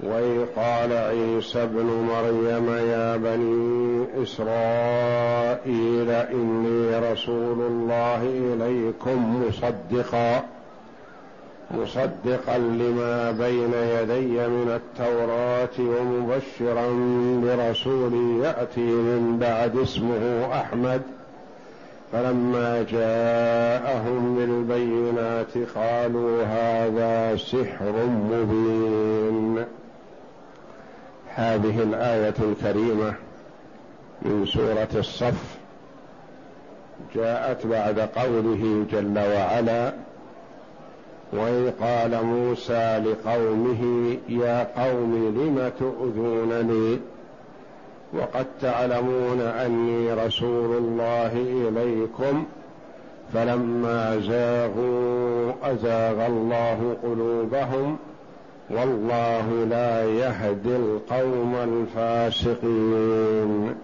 واذ قال عيسى ابن مريم يا بني إسرائيل إني رسول الله إليكم مصدقا مصدقا لما بين يدي من التوراة ومبشرا برسول يأتي من بعد اسمه أحمد. فلما جاءهم بالبينات قالوا هذا سحر مبين. هذه الآية الكريمة من سورة الصف جاءت بعد قوله جل وعلا وإذ قال موسى لقومه يا قوم لم تؤذونني؟ وقد تعلمون أني رسول الله إليكم. فلما زاغوا أزاغ الله قلوبهم والله لا يهدي القوم الفاسقين.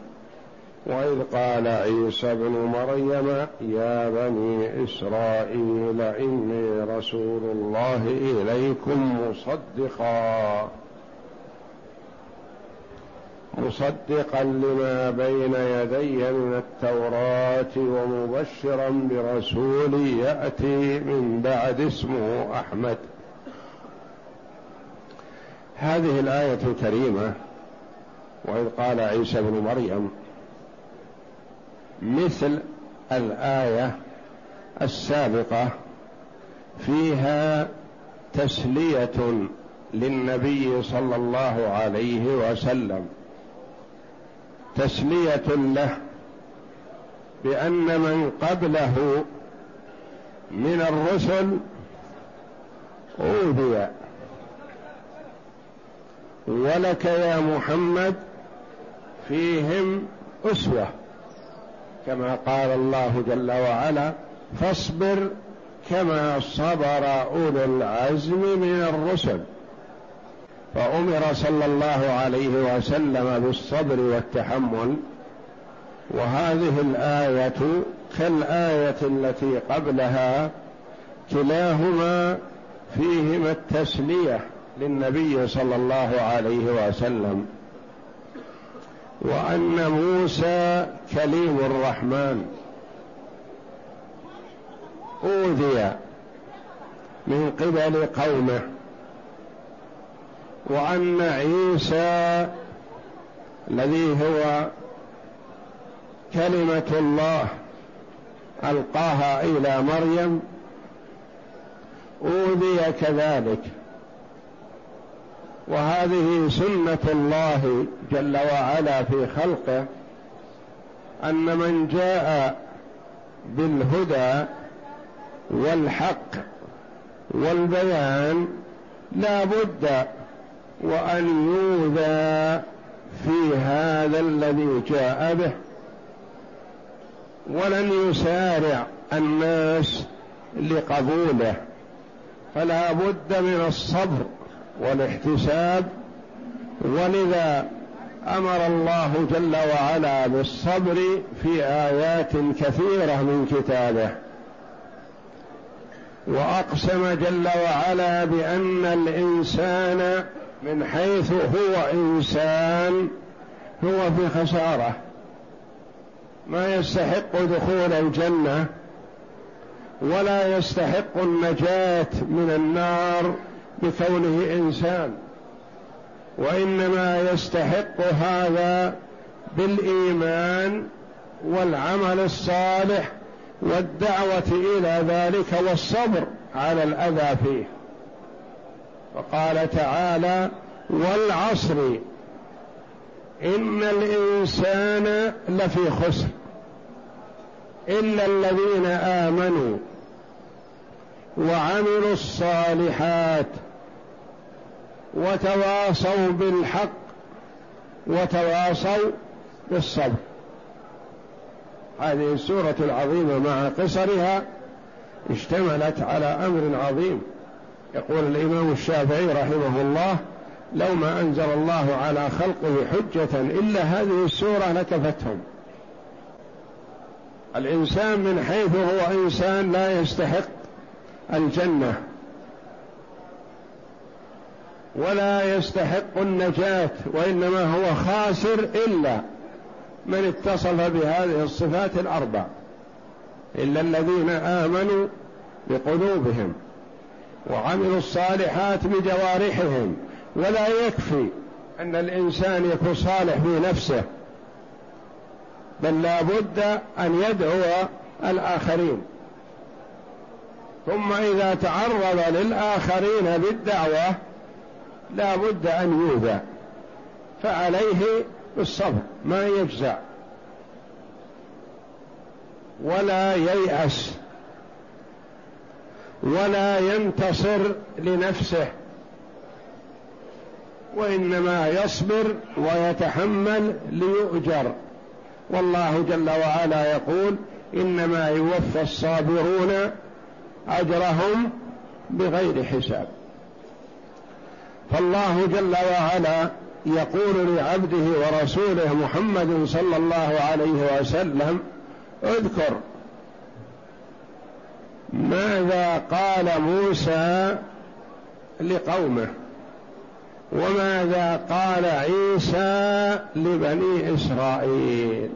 وإذ قال عيسى ابن مريم يا بني إسرائيل إني رسول الله إليكم مصدقا. مصدقا لما بين يدي من التوراة ومبشرا برسول يأتي من بعد اسمه أحمد. هذه الآية الكريمة وإذ قال عيسى بن مريم مثل الآية السابقة فيها تسلية للنبي صلى الله عليه وسلم. تسلية له بأن من قبله من الرسل أوذي ولك يا محمد فيهم أسوة كما قال الله جل وعلا فاصبر كما صبر أولو العزم من الرسل. فأمر صلى الله عليه وسلم بالصبر والتحمل وهذه الآية كالآية التي قبلها كلاهما فيهما التسلية. للنبي صلى الله عليه وسلم وأن موسى كليم الرحمن أوذي من قبل قومه وأن عيسى الذي هو كلمة الله ألقاها إلى مريم أوذي كذلك. وهذه سنة الله جل وعلا في خلقه أن من جاء بالهدى والحق والبيان لا بد وأن يوذى في هذا الذي جاء به. ولن يسارع الناس لقبوله. فلا بد من الصبر والاحتساب ولذا أمر الله جل وعلا بالصبر في آيات كثيرة من كتابه. وأقسم جل وعلا بأن الإنسان من حيث هو إنسان هو في خسارة. ما يستحق دخول الجنة ولا يستحق النجاة من النار. بكونه إنسان وإنما يستحق هذا بالإيمان والعمل الصالح والدعوة إلى ذلك والصبر على الأذى فيه. فقال تعالى والعصر إن الإنسان لفي خسر. الا الذين آمنوا وعملوا الصالحات وتواصوا بالحق وتواصوا بالصبر. هذه السورة العظيمة مع قصرها اشتملت على أمر عظيم. يقول الإمام الشافعي رحمه الله لو ما أنزل الله على خلقه حجة إلا هذه السورة لكفتهم. الإنسان من حيث هو إنسان لا يستحق الجنة. ولا يستحق النجاة وإنما هو خاسر إلا من اتصف بهذه الصفات الأربع إلا الذين آمنوا بقلوبهم وعملوا الصالحات بجوارحهم. ولا يكفي أن الإنسان يكون صالح في نفسه بل لا بد أن يدعو الآخرين. ثم إذا تعرض للآخرين بالدعوة لا بد أن يوذى فعليه بالصبر ما يجزع. ولا ييأس ولا ينتصر لنفسه وإنما يصبر ويتحمل ليؤجر. والله جل وعلا يقول إنما يوفى الصابرون أجرهم بغير حساب. فالله جل وعلا يقول لعبده ورسوله محمد صلى الله عليه وسلم اذكر ماذا قال موسى لقومه وماذا قال عيسى لبني إسرائيل.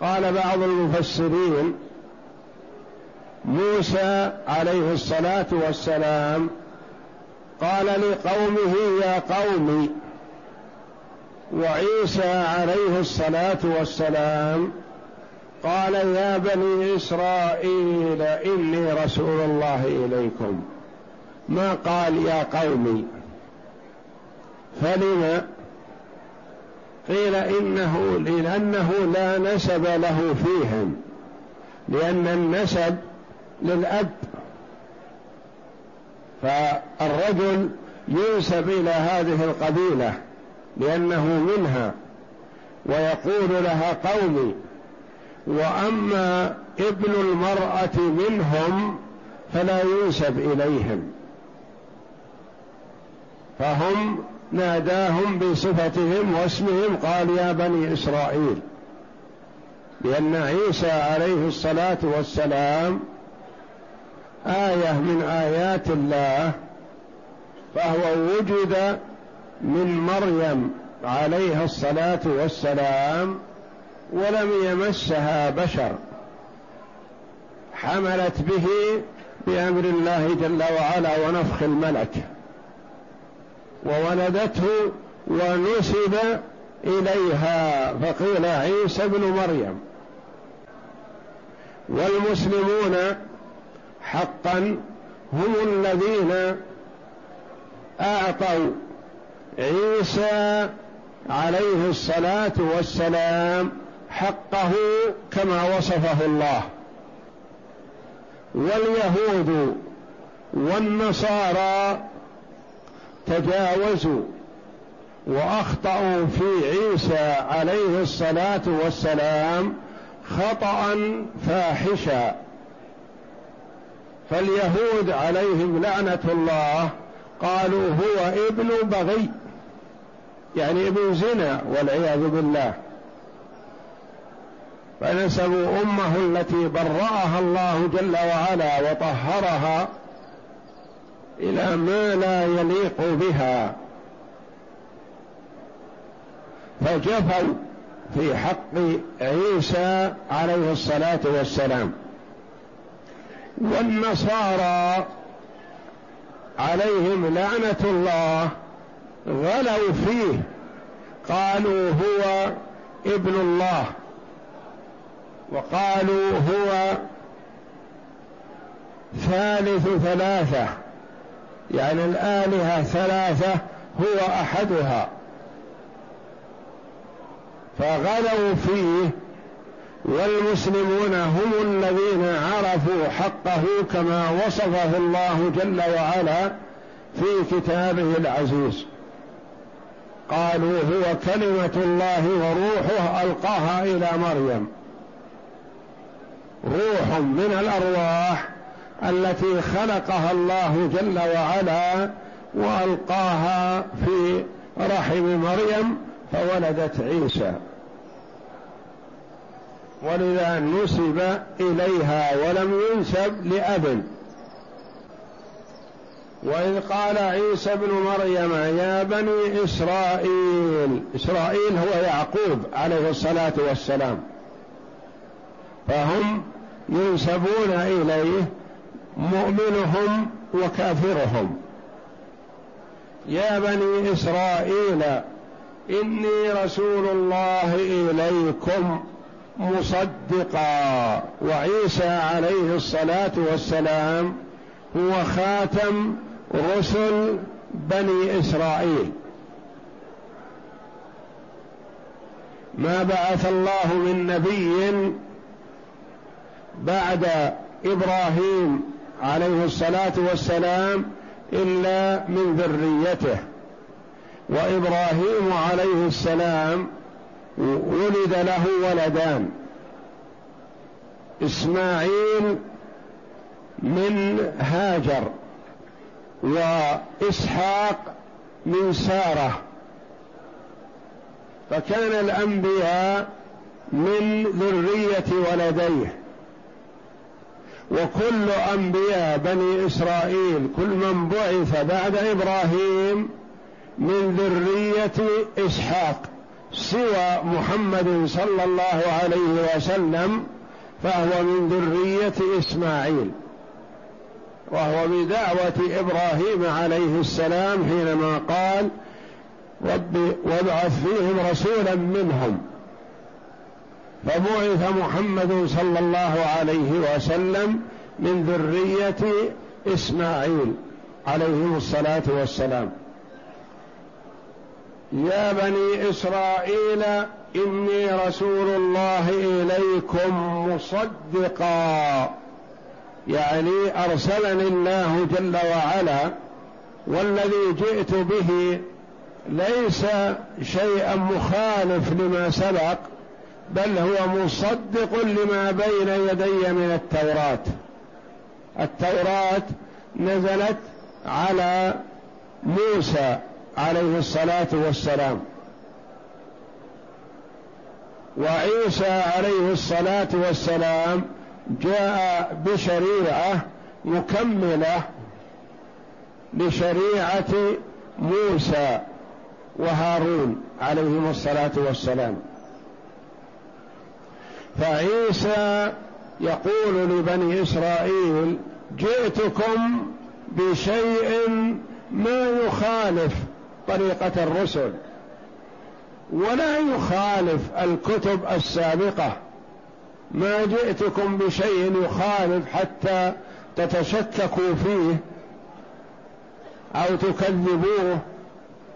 قال بعض المفسرين موسى عليه الصلاة والسلام قال لقومه يا قوم وعيسى عليه الصلاة والسلام قال يا بني إسرائيل إني رسول الله إليكم. ما قال يا قومي فلما قيل إنه لأنه لا نسب له فيهم لأن النسب للأب فالرجل ينسب إلى هذه القبيلة لأنه منها ويقول لها قومي وأما ابن المرأة منهم فلا ينسب إليهم. فهم ناداهم بصفتهم واسمهم قال يا بني إسرائيل. لأن عيسى عليه الصلاة والسلام آية من آيات الله فهو وجد من مريم عليها الصلاة والسلام ولم يمسها بشر. حملت به بأمر الله جل وعلا ونفخ الملك. وولدته ونسب إليها فقيل عيسى ابن مريم. والمسلمون حقا هم الذين أعطوا عيسى عليه الصلاة والسلام حقه كما وصفه الله. واليهود والنصارى تجاوزوا وأخطأوا في عيسى عليه الصلاة والسلام خطأ فاحشا. فاليهود عليهم لعنة الله قالوا هو ابن بغي يعني ابن زنا والعياذ بالله. فنسبوا أمه التي برأها الله جل وعلا وطهرها إلى ما لا يليق بها. فجفوا في حق عيسى عليه الصلاة والسلام. والنصارى عليهم لعنة الله غلوا فيه. قالوا هو ابن الله. وقالوا هو ثالث ثلاثة. يعني الآلهة ثلاثة هو أحدها. فغلوا فيه والمسلمون هم الذين عرفوا حقه كما وصفه الله جل وعلا في كتابه العزيز. قالوا هو كلمة الله وروحه ألقاها إلى مريم. روح من الأرواح التي خلقها الله جل وعلا وألقاها في رحم مريم فولدت عيسى. ولذا نسب إليها ولم ينسب لأب. وإذ قال عيسى ابن مريم يا بني إسرائيل إسرائيل هو يعقوب عليه الصلاة والسلام. فهم ينسبون إليه مؤمنهم وكافرهم. يا بني إسرائيل إني رسول الله إليكم مصدقا وعيسى عليه الصلاة والسلام هو خاتم رسل بني إسرائيل. ما بعث الله من نبي بعد إبراهيم عليه الصلاة والسلام إلا من ذريته وإبراهيم عليه السلام ولد له ولدان. إسماعيل من هاجر وإسحاق من سارة. فكان الأنبياء من ذرية ولديه. وكل أنبياء بني إسرائيل كل من بعث بعد إبراهيم من ذرية إسحاق. سوى محمد صلى الله عليه وسلم فهو من ذرية إسماعيل. وهو بدعوة إبراهيم عليه السلام حينما قال رب وابعث فيهم رسولا منهم. فبعث محمد صلى الله عليه وسلم من ذرية إسماعيل عليهم الصلاة والسلام. يا بني إسرائيل إني رسول الله إليكم مصدقا. يعني أرسلني الله جل وعلا والذي جئت به ليس شيئا مخالف لما سبق بل هو مصدق لما بين يدي من التوراة. التوراة نزلت على موسى عليه الصلاة والسلام. وعيسى عليه الصلاة والسلام جاء بشريعة مكملة لشريعة موسى وهارون عليهم الصلاة والسلام. فعيسى يقول لبني إسرائيل جئتكم بشيء ما يخالف طريقة الرسل. ولا يخالف الكتب السابقة. ما جئتكم بشيء يخالف حتى تتشككوا فيه أو تكذبوه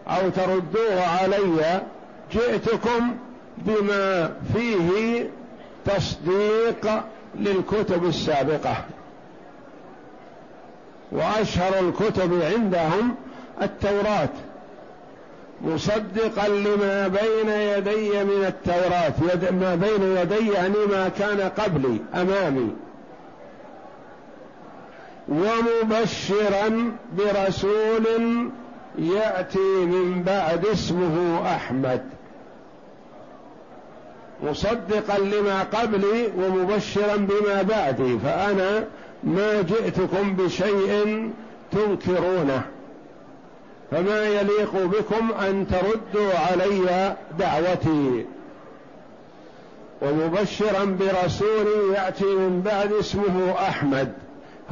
أو تردوه علي. جئتكم بما فيه تصديق للكتب السابقة. وأشهر الكتب عندهم التوراة. مصدقا لما بين يدي من التوراة. يد ما بين يدي يعني ما كان قبلي أمامي. ومبشرا برسول يأتي من بعد اسمه أحمد. مصدقا لما قبلي ومبشرا بما بعدي. فأنا ما جئتكم بشيء تنكرونه. فما يليق بكم أن تردوا علي دعوتي. ومبشرا برسول يأتي من بعد اسمه أحمد.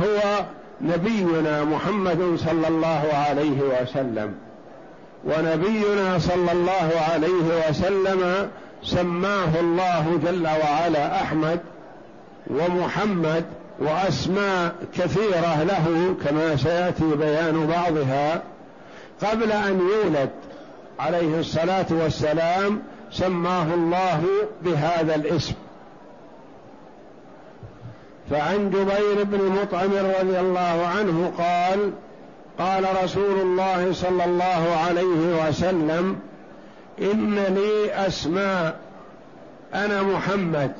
هو نبينا محمد صلى الله عليه وسلم. ونبينا صلى الله عليه وسلم سماه الله جل وعلا أحمد. ومحمد وأسماء كثيرة له كما سيأتي بيان بعضها. قبل أن يولد عليه الصلاة والسلام سماه الله بهذا الاسم. فعن جبير بن مطعم رضي الله عنه قال قال رسول الله صلى الله عليه وسلم إن لي أسماء أنا محمد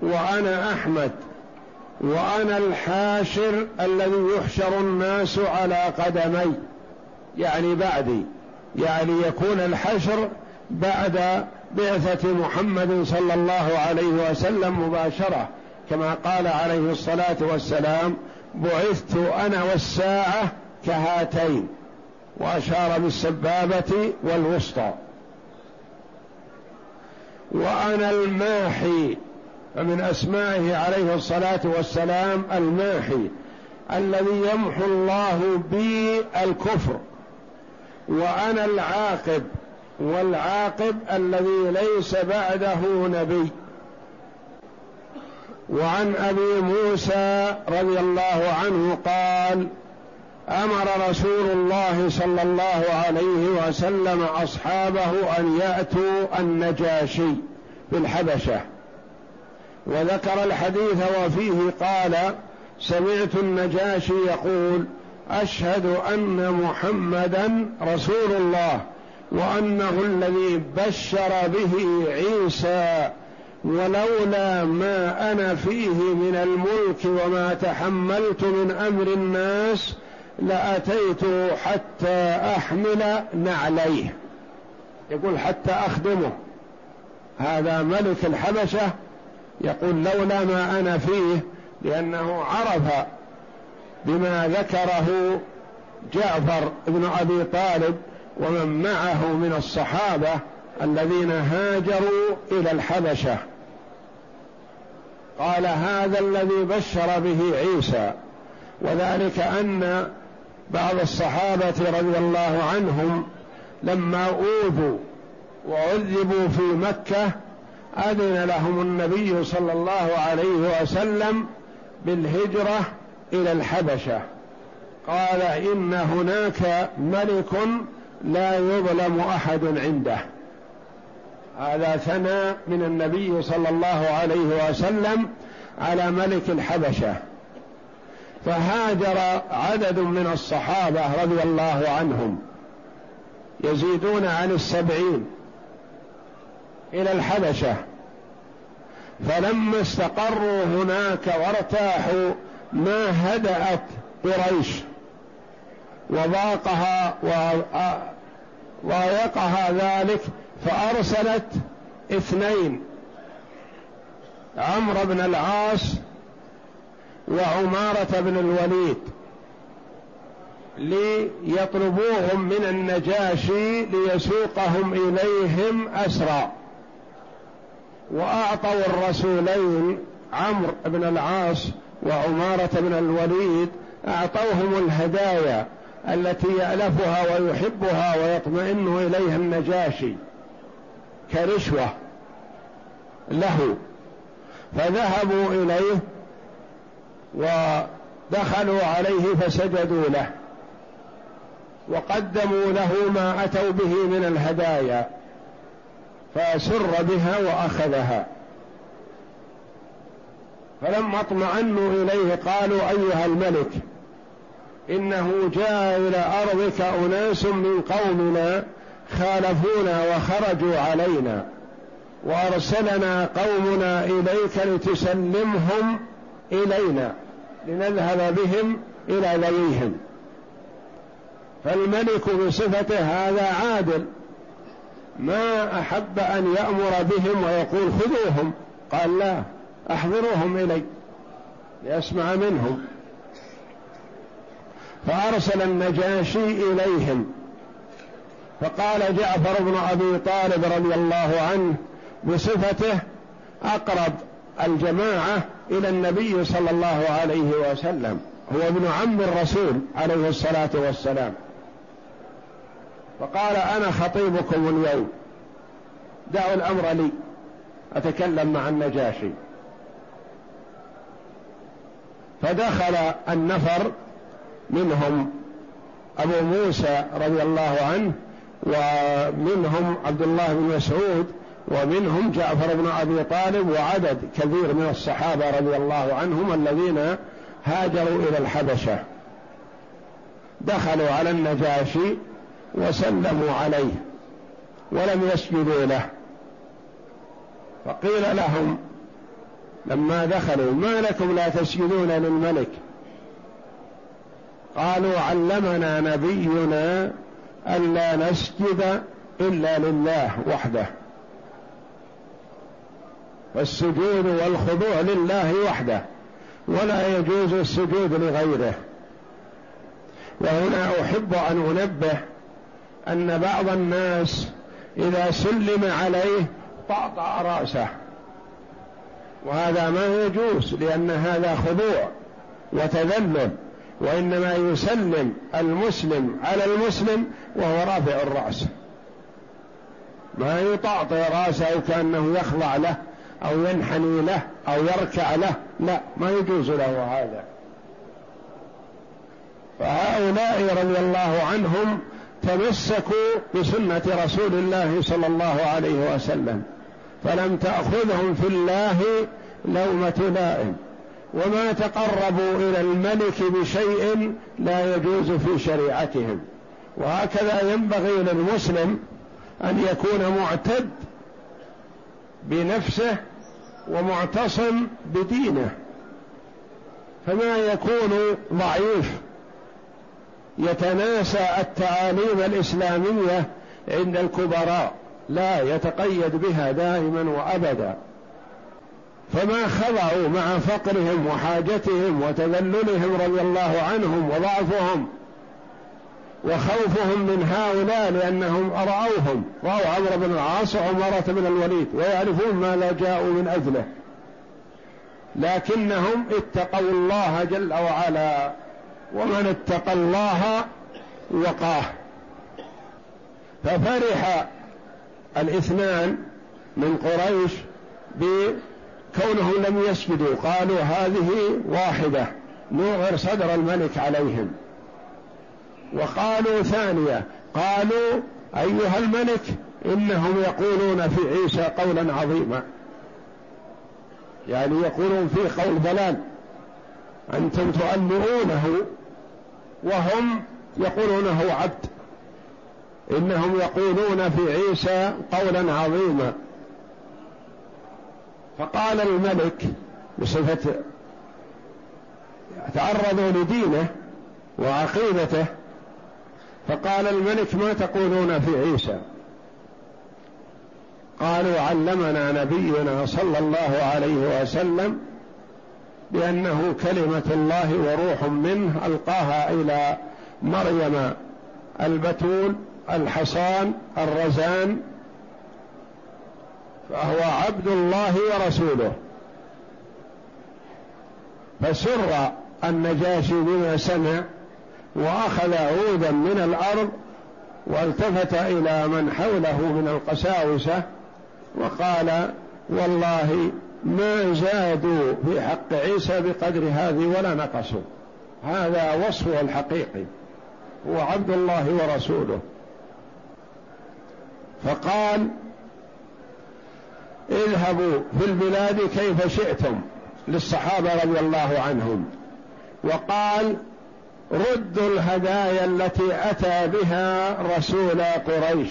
وأنا أحمد وأنا الحاشر الذي يحشر الناس على قدمي. يعني بعدي يعني يكون الحشر بعد بعثة محمد صلى الله عليه وسلم مباشرة. كما قال عليه الصلاة والسلام بعثت أنا والساعة كهاتين وأشار بالسبابة والوسطى. وأنا الماحي فمن أسمائه عليه الصلاة والسلام الماحي الذي يمحو الله بي الكفر. وأنا العاقب والعاقب الذي ليس بعده نبي. وعن أبي موسى رضي الله عنه قال أمر رسول الله صلى الله عليه وسلم أصحابه أن يأتوا النجاشي بالحبشه وذكر الحديث وفيه قال سمعت النجاشي يقول أشهد أن محمدا رسول الله وأنه الذي بشر به عيسى ولولا ما أنا فيه من الملك وما تحملت من أمر الناس لأتيت حتى أحمل نعليه. يقول حتى أخدمه. هذا ملك الحبشة. يقول لولا ما أنا فيه لأنه عرف بما ذكره جعفر بن أبي طالب ومن معه من الصحابة الذين هاجروا إلى الحبشة. قال هذا الذي بشر به عيسى وذلك أن بعض الصحابة رضي الله عنهم لما أوذوا وعذبوا في مكة أذن لهم النبي صلى الله عليه وسلم بالهجرة إلى الحبشة. قال إن هناك ملك لا يظلم أحد عنده. هذا ثنى من النبي صلى الله عليه وسلم على ملك الحبشة. فهاجر عدد من الصحابة رضي الله عنهم يزيدون عن السبعين إلى الحبشة. فلما استقروا هناك وارتاحوا ما هدأت قريش وضاقها وضايقها ذلك فأرسلت اثنين عمرو بن العاص وعمارة بن الوليد ليطلبوهم من النجاشي ليسوقهم إليهم أسرى وأعطوا الرسولين عمرو بن العاص وعمارة بن الوليد أعطوهم الهدايا التي يألفها ويحبها ويطمئن إليها النجاشي كرشوة له. فذهبوا إليه ودخلوا عليه فسجدوا له وقدموا له ما أتوا به من الهدايا فسر بها وأخذها. فلما اطمأنوا إليه قالوا أيها الملك إنه جاء إلى أرضك أناس من قومنا خالفونا وخرجوا علينا وأرسلنا قومنا إليك لتسلمهم إلينا لنذهب بهم إلى ذويهم فالملك بصفته هذا عادل ما أحب أن يأمر بهم ويقول خذوهم. قال لا. احضروهم إلي ليسمع منهم. فأرسل النجاشي إليهم. فقال جعفر بن أبي طالب رضي الله عنه بصفته أقرب الجماعة إلى النبي صلى الله عليه وسلم هو ابن عم الرسول عليه الصلاة والسلام. فقال أنا خطيبكم اليوم دعوا الأمر لي أتكلم مع النجاشي. فدخل النفر منهم أبو موسى رضي الله عنه ومنهم عبد الله بن مسعود ومنهم جعفر بن أبي طالب وعدد كثير من الصحابة رضي الله عنهم الذين هاجروا إلى الحبشة. دخلوا على النجاشي وسلموا عليه ولم يسجدوا له. فقيل لهم لما دخلوا ما لكم لا تسجدون للملك؟ قالوا علمنا نبينا ألا نسجد إلا لله وحده. فالسجود والخضوع لله وحده ولا يجوز السجود لغيره. وهنا أحب أن أنبه أن بعض الناس إذا سلم عليه طأطأ رأسه. وهذا ما يجوز لأن هذا خضوع وتذلل وإنما يسلم المسلم على المسلم وهو رافع الرأس. ما يطأطئ رأسه كأنه يخضع له أو ينحني له أو يركع له لا ما يجوز له هذا. فهؤلاء رضي الله عنهم تمسكوا بسنة رسول الله صلى الله عليه وسلم. فلم تأخذهم في الله لومة لائم. وما تقربوا إلى الملك بشيء لا يجوز في شريعتهم. وهكذا ينبغي للمسلم أن يكون معتد بنفسه ومعتصم بدينه. فما يكون ضعيف يتناسى التعاليم الإسلامية عند الكبراء. لا يتقيد بها دائما وأبدا. فما خضعوا مع فقرهم وحاجتهم وتذللهم رضي الله عنهم وضعفهم وخوفهم من هؤلاء لأنهم رأوهم رأوا عمرو بن العاص وعمرة بن الوليد ويعرفون ماذا جاءوا من أجله. لكنهم اتقوا الله جل وعلا ومن اتقى الله وقاه. ففرح الاثنان من قريش بكونهم لم يسجدوا قالوا هذه واحدة نوغر صدر الملك عليهم. وقالوا ثانية قالوا أيها الملك إنهم يقولون في عيسى قولا عظيما. يعني يقولون فيه قول ضلال أنتم تؤلئونه وهم يقولونه عبد. إنهم يقولون في عيسى قولا عظيما. فقال الملك بصفة تعرضوا لدينه وعقيدته فقال الملك ما تقولون في عيسى؟ قالوا علمنا نبينا صلى الله عليه وسلم بأنه كلمة الله وروح منه ألقاها إلى مريم البتول الحصان الرزان فهو عبد الله ورسوله. فسر النجاشي بما سمع وأخذ عودا من الأرض والتفت إلى من حوله من القساوسة وقال والله ما زادوا في حق عيسى بقدر هذه ولا نقصوا. هذا وصفه الحقيقي. هو عبد الله ورسوله. فقال اذهبوا في البلاد كيف شئتم للصحابة رضي الله عنهم. وقال ردوا الهدايا التي أتى بها رسول قريش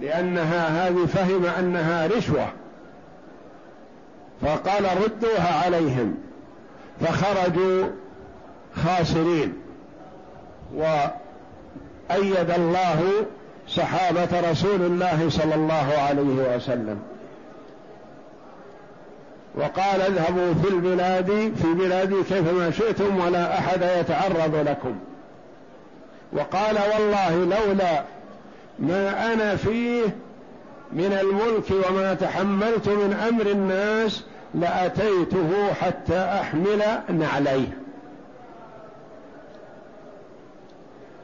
لأنها هذه فهم أنها رشوة. فقال ردوها عليهم فخرجوا خاسرين. وأيد الله صحابة رسول الله صلى الله عليه وسلم. وقال اذهبوا في البلاد في بلادي كيفما شئتم ولا أحد يتعرض لكم. وقال والله لولا ما أنا فيه من الملك وما تحملت من أمر الناس لأتيته حتى أحمل نعليه.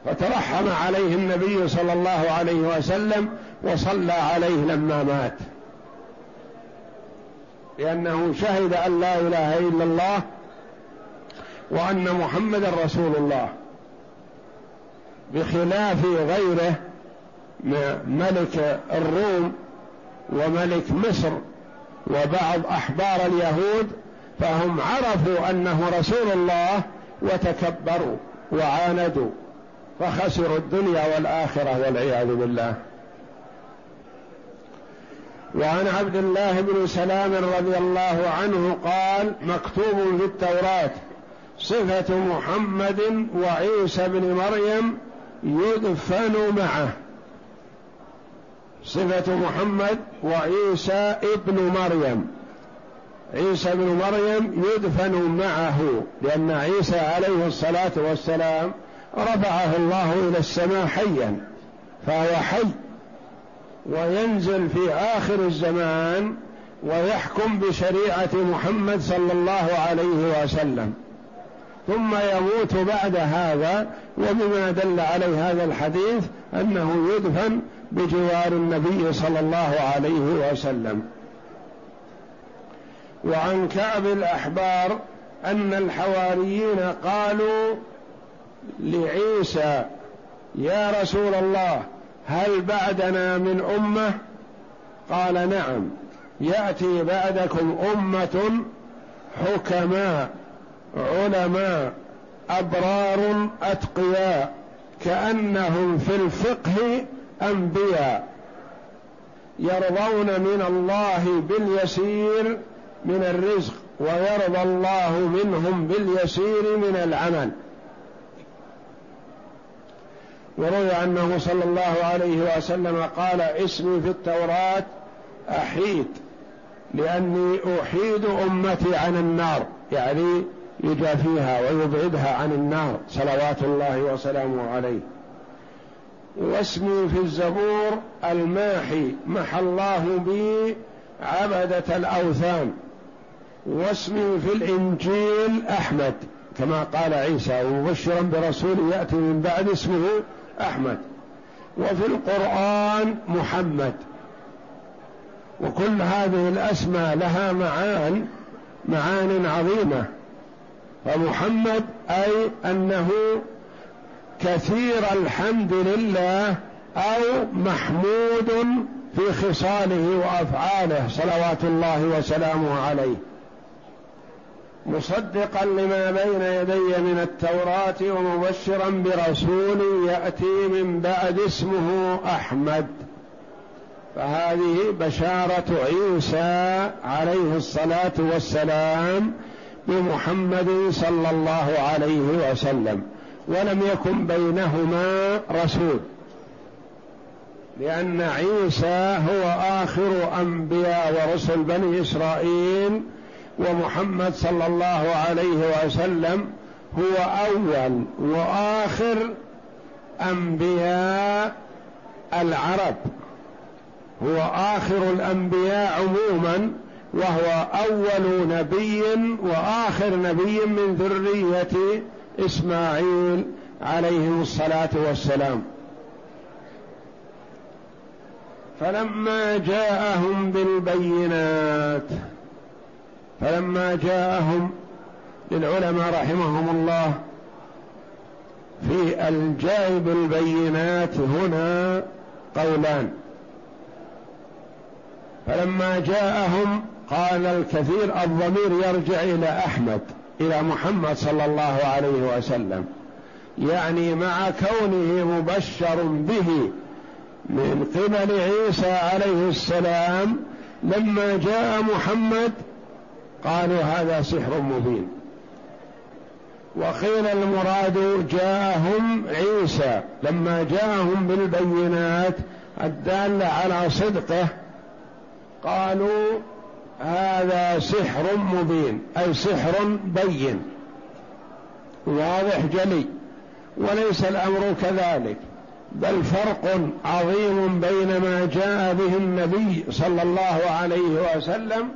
فترحم عليه النبي صلى الله عليه وسلم وصلى عليه لما مات. لأنه شهد أن لا إله إلا الله وأن محمدا رسول الله. بخلاف غيره ملك الروم وملك مصر وبعض أحبار اليهود فهم عرفوا أنه رسول الله وتكبروا وعاندوا. فخسروا الدنيا والآخرة والعياذ بالله. وعن عبد الله بن سلام رضي الله عنه قال مكتوب في التوراة صفة محمد وعيسى بن مريم يدفن معه. صفة محمد وعيسى ابن مريم. عيسى بن مريم يدفن معه لأن عيسى عليه الصلاة والسلام رفعه الله إلى السماء حيا فهو حي وينزل في آخر الزمان ويحكم بشريعة محمد صلى الله عليه وسلم. ثم يموت بعد هذا وبما دل عليه هذا الحديث أنه يدفن بجوار النبي صلى الله عليه وسلم. وعن كعب الأحبار أن الحواريين قالوا لعيسى يا رسول الله هل بعدنا من أمة؟ قال نعم. يأتي بعدكم أمة حكماء علماء أبرار أتقياء كأنهم في الفقه أنبياء يرضون من الله باليسير من الرزق ويرضى الله منهم باليسير من العمل. وروي عنه صلى الله عليه وسلم قال اسمي في التوراة أحيد لأني أحيد أمتي عن النار يعني يجافيها ويبعدها عن النار صلوات الله وسلامه عليه. واسمي في الزبور الماحي محى الله بي عبدة الأوثان. واسمي في الإنجيل أحمد كما قال عيسى ومبشرا برسول يأتي من بعد اسمه أحمد. وفي القرآن محمد. وكل هذه الأسماء لها معان معان عظيمة. فمحمد أي أنه كثير الحمد لله أو محمود في خصاله وأفعاله صلوات الله وسلامه عليه. مصدقا لما بين يدي من التوراة ومبشرا برسول يأتي من بعد اسمه أحمد. فهذه بشارة عيسى عليه الصلاة والسلام بمحمد صلى الله عليه وسلم ولم يكن بينهما رسول لأن عيسى هو آخر أنبياء ورسل بني إسرائيل ومحمد صلى الله عليه وسلم هو أول وآخر أنبياء العرب. هو آخر الأنبياء عموما وهو أول نبي وآخر نبي من ذرية إسماعيل عليهم الصلاة والسلام. فلما جاءهم بالبينات فلما جاءهم للعلماء رحمهم الله في الجائب البينات هنا قولان. فلما جاءهم قال الكثير الضمير يرجع إلى أحمد إلى محمد صلى الله عليه وسلم. يعني مع كونه مبشر به من قبل عيسى عليه السلام لما جاء محمد قالوا هذا سحر مبين. وقيل المراد جاءهم عيسى. لما جاءهم بالبينات الدالة على صدقه قالوا هذا سحر مبين أي سحر بين. واضح جلي. وليس الأمر كذلك بل فرق عظيم بين ما جاء به النبي صلى الله عليه وسلم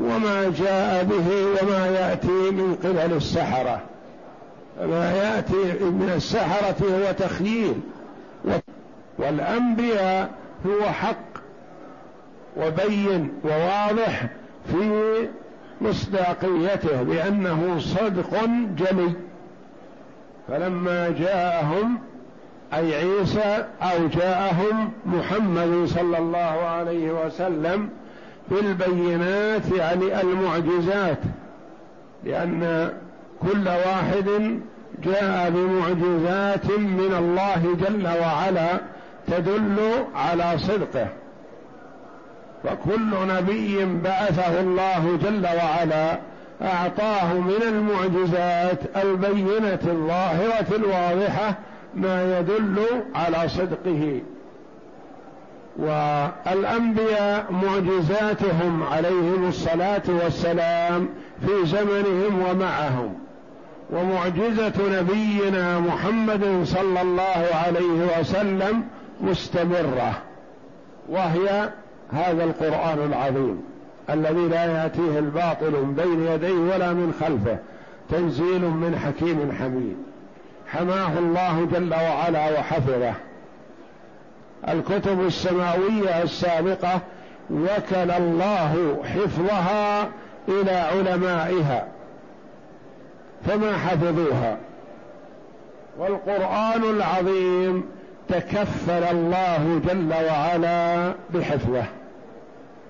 وما جاء به وما يأتي من قبل السحرة. ما يأتي من السحرة هو تخييل والأنبياء هو حق وبين وواضح في مصداقيته بأنه صدق جلي. فلما جاءهم أي عيسى أو جاءهم محمد صلى الله عليه وسلم بالبينات يعني المعجزات لأن كل واحد جاء بمعجزات من الله جل وعلا تدل على صدقه. فكل نبي بعثه الله جل وعلا أعطاه من المعجزات البينة الظاهرة الواضحة ما يدل على صدقه. والأنبياء معجزاتهم عليهم الصلاة والسلام في زمنهم ومعهم. ومعجزة نبينا محمد صلى الله عليه وسلم مستمرة وهي هذا القرآن العظيم الذي لا يأتيه الباطل من بين يديه ولا من خلفه تنزيل من حكيم حميد. حماه الله جل وعلا وحفظه. الكتب السماوية السابقة وكل الله حفظها إلى علمائها فما حفظوها؟ والقرآن العظيم تكفل الله جل وعلا بحفظه.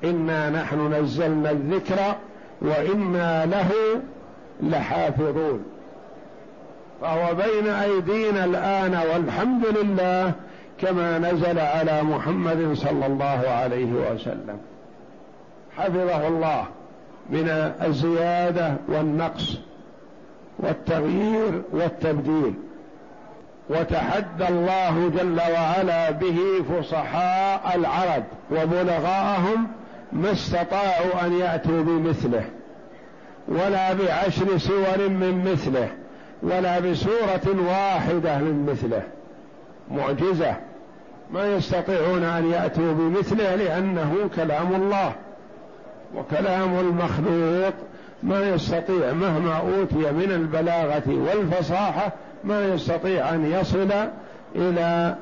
إنا نحن نزلنا الذكر وإنا له لحافظون. فهو بين أيدينا الآن والحمد لله كما نزل على محمد صلى الله عليه وسلم. حفظه الله من الزيادة والنقص والتغيير والتبديل. وتحدى الله جل وعلا به فصحاء العرب وبلغاءهم ما استطاعوا أن يأتوا بمثله ولا بعشر سور من مثله ولا بسورة واحدة من مثله. معجزة. ما يستطيعون أن يأتوا بمثله لأنه كلام الله وكلام المخلوق. ما يستطيع مهما أوتي من البلاغة والفصاحة ما يستطيع أن يصل إلى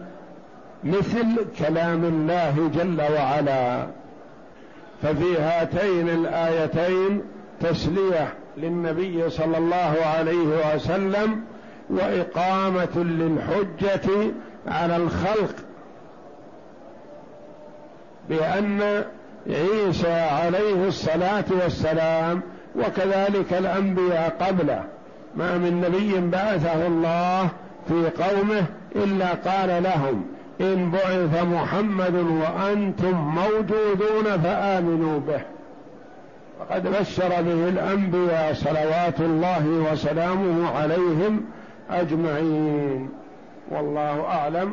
مثل كلام الله جل وعلا. ففي هاتين الآيتين تسلية للنبي صلى الله عليه وسلم وإقامة للحجة على الخلق بان عيسى عليه الصلاة والسلام وكذلك الأنبياء قبله. ما من نبي بعثه الله في قومه إلا قال لهم إن بعث محمد وأنتم موجودون فآمنوا به. فقد بشر به الأنبياء صلوات الله وسلامه عليهم أجمعين. والله أعلم